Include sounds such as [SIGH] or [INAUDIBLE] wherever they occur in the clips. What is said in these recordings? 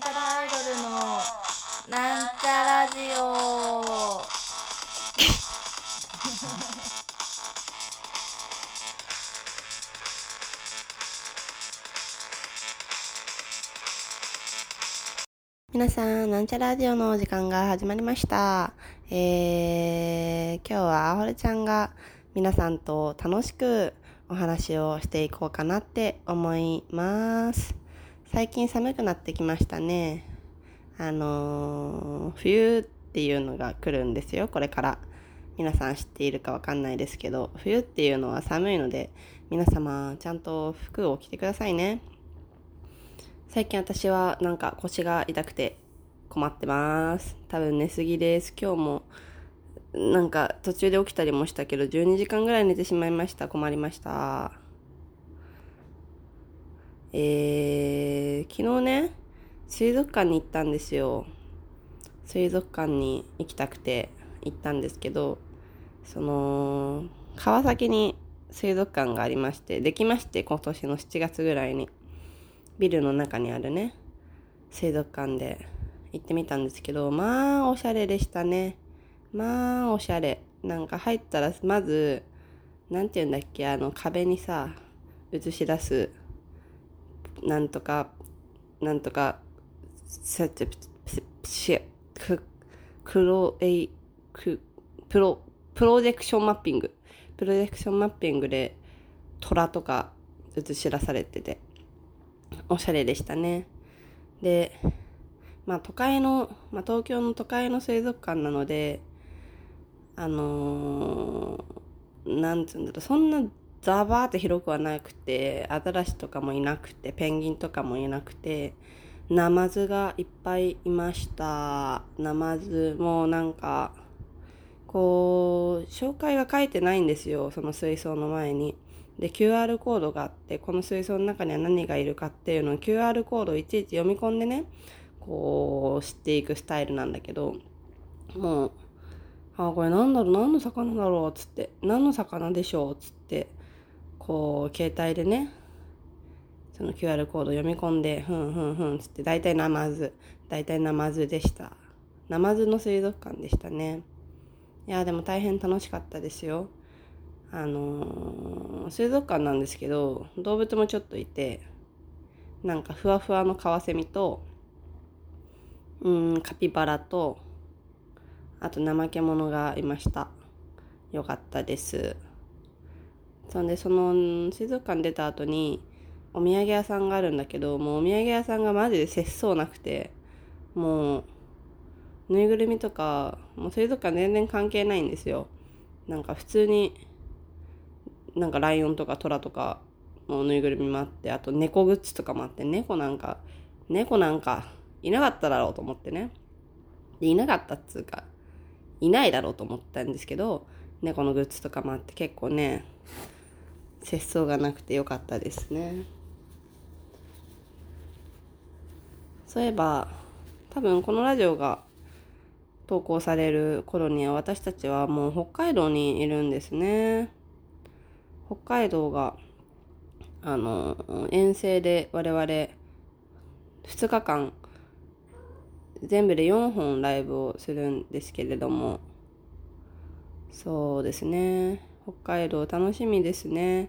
なんちゃらアイドルのなんちゃラジオ [LAUGHS] 皆さん、なんちゃラジオの時間が始まりました。えー、今日はあほれちゃんが皆さんと楽しくお話をしていこうかなって思います。最近寒くなってきましたね。あのー冬っていうのが来るんですよ、これから。皆さん知っているかわかんないですけど、冬っていうのは寒いので、皆様ちゃんと服を着てくださいね。最近私はなんか腰が痛くて困ってます。多分寝すぎです。今日もなんか途中で起きたりもしたけど12時間ぐらい寝てしまいました。困りました。えー、昨日ね、水族館に行ったんですよ。水族館に行きたくて行ったんですけど、その、川崎に水族館がありまして、できまして今年の7月ぐらいに。ビルの中にあるね水族館で行ってみたんですけどまあおしゃれでしたねまあおしゃれなんか入ったらまずなんて言うんだっけあの壁にさ映し出すなんとかなんとかセットシェククロエイクプロプロジェクションマッピング。プロジェクションマッピングで虎とか映し出されてて。おしゃれでしたね。で、まあ都会の、まあ東京の都会の水族館なので、あのーなんつうんだろう、そんなザバーって広くはなくて、アザラシとかもいなくて、ペンギンとかもいなくて、ナマズがいっぱいいました。ナマズもなんか、こう、紹介が書いてないんですよ、その水槽の前に。で QR コードがあってこの水槽の中には何がいるかっていうのを QR コードをいちいち読み込んでねこう知っていくスタイルなんだけどもう「あこれなんだろう何の魚だろう」っつって「何の魚でしょう」っつってこう携帯でねその QR コード読み込んで「ふんふんふん」つって大体ナマズ大体ナマズでした。ナマズの水族館でしたね。いやでも大変楽しかったですよ。あのー水族館なんですけど動物もちょっといてなんかふわふわのカワセミとうんカピバラとあと怠け者がいました。よかったです。そんでその水族館出た後にお土産屋さんがあるんだけどもうお土産屋さんがマジで節操なくてもうぬいぐるみとかもう水族館全然関係ないんですよ。なんか普通になんかライオンとかトラとかのぬいぐるみもあってあと猫グッズとかもあって猫なんか猫なんかいなかっただろうと思ってね。でいなかったっつうかいないだろうと思ったんですけど猫のグッズとかもあって結構ね節操がなくてよかったですね。そういえば多分このラジオが投稿される頃には私たちはもう北海道にいるんですね。北海道があの遠征で我々2日間全部で4本ライブをするんですけれども。そうですね。北海道楽しみですね。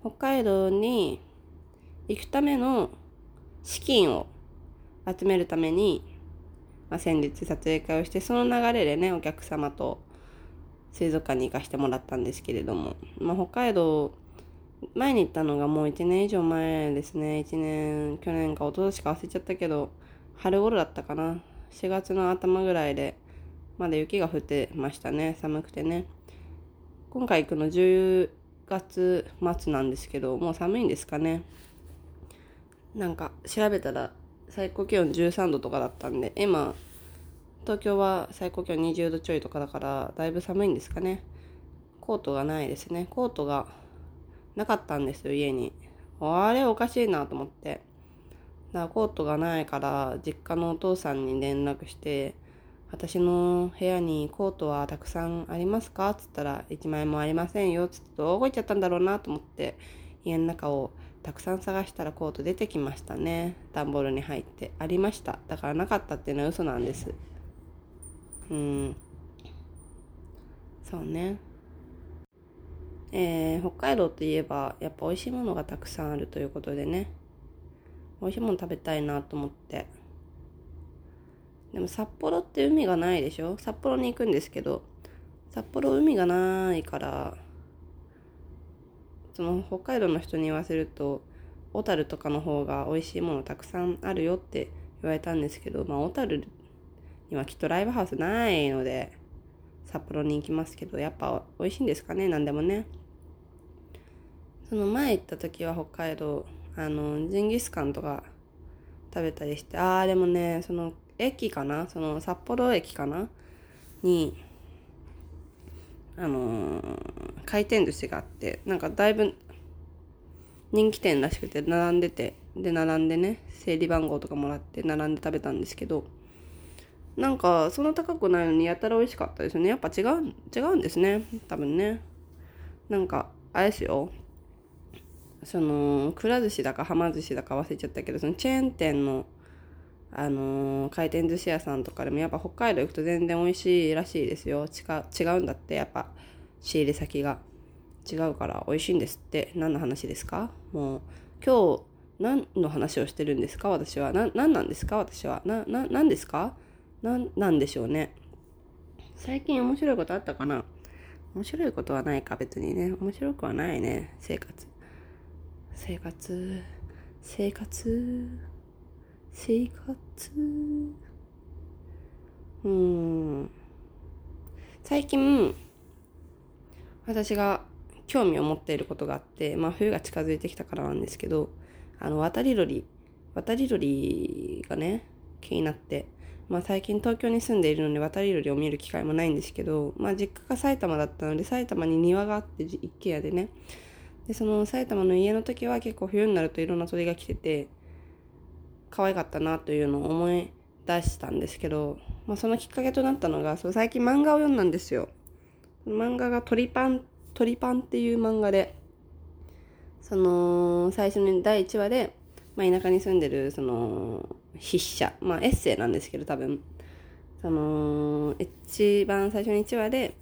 北海道に行くための資金を集めるために、まあ、先日撮影会をしてその流れでねお客様と水族館に行かせてもらったんですけれども、まあ、北海道前に行ったのがもう1年以上前ですね。1年去年か一昨年か忘れちゃったけど春頃だったかな。4月の頭ぐらいでまだ雪が降ってましたね。寒くてね。今回行くの10月末なんですけどもう寒いんですかね。なんか調べたら最高気温13度とかだったんで今東京は最高気温20度ちょいとかだからだいぶ寒いんですかね。コートがないですね。コートがなかったんですよ家に。あれおかしいなと思って。だからコートがないから実家のお父さんに連絡して私の部屋にコートはたくさんありますか？つったら1枚もありませんよつってどこ行っちゃったんだろうなと思って家の中をたくさん探したらコート出てきましたね。段ボールに入ってありました。だからなかったっていうのは嘘なんです。うん。そうね。えー、北海道といえばやっぱ美味しいものがたくさんあるということでね。美味しいもの食べたいなと思って。でも札幌って海がないでしょ？札幌に行くんですけど札幌海がないからその北海道の人に言わせると小樽とかの方が美味しいものたくさんあるよって言われたんですけどまあ小樽にはきっとライブハウスないので札幌に行きますけどやっぱ美味しいんですかね？何でもね。その前行った時は北海道あのジンギスカンとか食べたりしてああでもねその駅かな？その札幌駅かな？にあのー、回転寿司があってなんかだいぶ人気店らしくて並んでてで並んでね整理番号とかもらって並んで食べたんですけどなんかそんな高くないのにやたら美味しかったですね。やっぱ違う違うんですね。多分ね。なんかあれですよ。そのくら寿司だかはま寿司だか忘れちゃったけどそのチェーン店のあのー、回転寿司屋さんとかでもやっぱ北海道行くと全然美味しいらしいですよ。違うんだってやっぱ仕入れ先が。違うから美味しいんですって。何の話ですか？もう今日何の話をしてるんですか？私は。何なんですか？私は。なな何ですか？ななんでしょうね。最近面白いことあったかな？面白いことはないか別にね。面白くはないね生活。生活。生活。生活。うん。最近私が興味を持っていることがあってまあ冬が近づいてきたからなんですけどあの渡り鳥。渡り鳥がね気になってまあ最近東京に住んでいるので渡り鳥を見る機会もないんですけどまあ実家が埼玉だったので埼玉に庭があって一軒家でねでその埼玉の家の時は結構冬になるといろんな鳥が来てて可愛かったなというのを思い出したんですけど、まあ、そのきっかけとなったのがそう最近漫画を読んだんですよ。漫画が鳥パン鳥パンっていう漫画でその最初に第1話で、まあ、田舎に住んでるその筆者まあエッセイなんですけど多分。その一番最初の1話で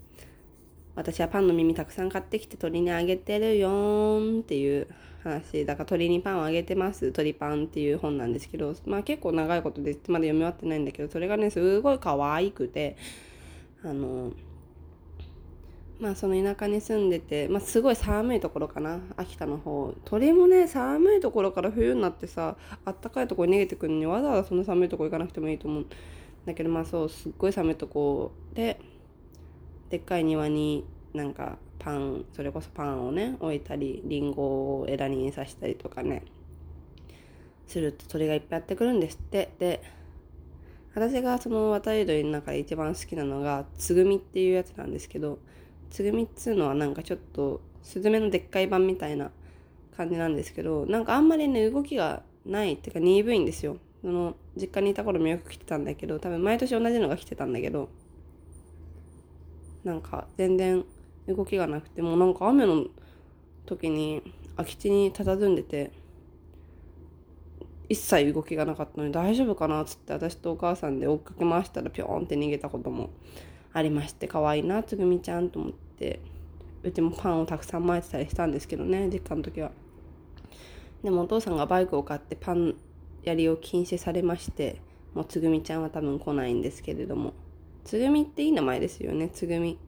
私はパンの耳たくさん買ってきて鳥にあげてるよーんっていう話。だから鳥にパンをあげてます。鳥パンっていう本なんですけど。まあ結構長いことでまだ読み終わってないんだけどそれがねすごい可愛くて。あのまあその田舎に住んでて、まあ、すごい寒いところかな。秋田の方。鳥もね寒いところから冬になってさあったかいところに逃げてくるのにわざわざそんな寒いとこ行かなくてもいいと思うんだけどまあそうすっごい寒いとこででっかい庭になんかパンそれこそパンをね置いたりりんごを枝に刺したりとかねすると鳥がいっぱいやってくるんですって。で私がその渡り鳥の中で一番好きなのがつぐみっていうやつなんですけどつぐみっつうのはなんかちょっとスズメのでっかい版みたいな感じなんですけどなんかあんまりね動きがないっていうか鈍いんですよ。その実家にいた頃もよく来てたんだけど多分毎年同じのが来てたんだけどなんか全然動きがなくてもうなんか雨の時に空き地に佇んでて一切動きがなかったのに大丈夫かなっつって私とお母さんで追っかけ回したらピョーンって逃げたこともありまして可愛いなつぐみちゃんと思ってうちもパンをたくさん巻いてたりしたんですけどね実家の時は。でもお父さんがバイクを買ってパンやりを禁止されましてもうつぐみちゃんは多分来ないんですけれども。つぐみっていい名前ですよね。つぐみ。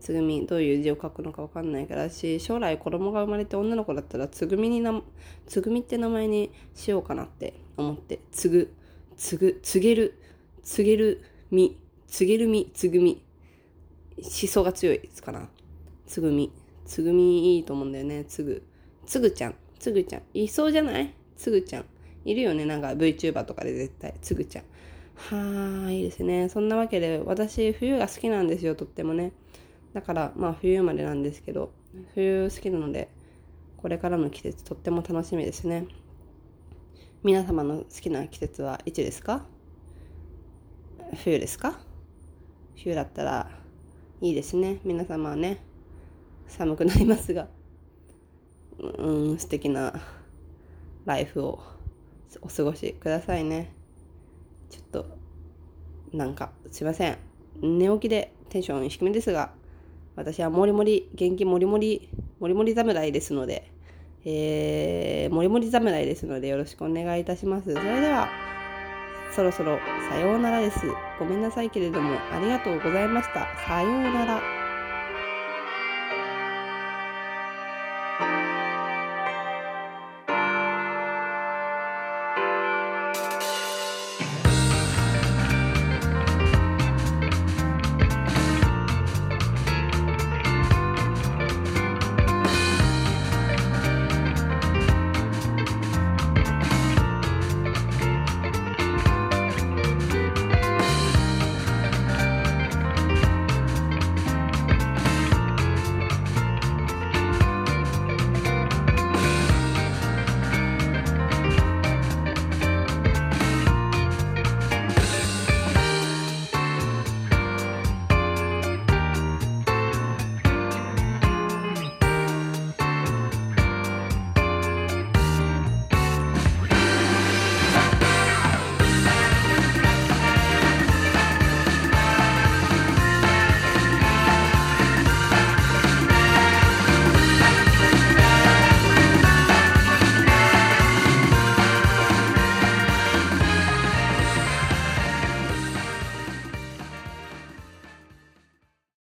つぐみどういう字を書くのか分かんないからし将来子供が生まれて女の子だったらつぐみになつぐみって名前にしようかなって思って。つぐつぐつげるつげるみつげるみつぐみ。思想が強いですかな。つぐみ。つぐみいいと思うんだよね。つぐ。つぐちゃん。つぐちゃん。いそうじゃない？つぐちゃん。いるよね。なんか VTuber とかで絶対。つぐちゃん。はーいいですね。そんなわけで私冬が好きなんですよとってもね。だからまあ冬までなんですけど冬好きなのでこれからの季節とっても楽しみですね。皆様の好きな季節はいつですか？冬ですか？冬だったらいいですね。皆様はね寒くなりますが。うん素敵なライフをお過ごしくださいね。ちょっと、なんか、すいません。寝起きでテンション低めですが、私はもりもり、元気もりもり、もりもり侍ですので、えー、もりもり侍ですのでよろしくお願いいたします。それでは、そろそろさようならです。ごめんなさいけれども、ありがとうございました。さようなら。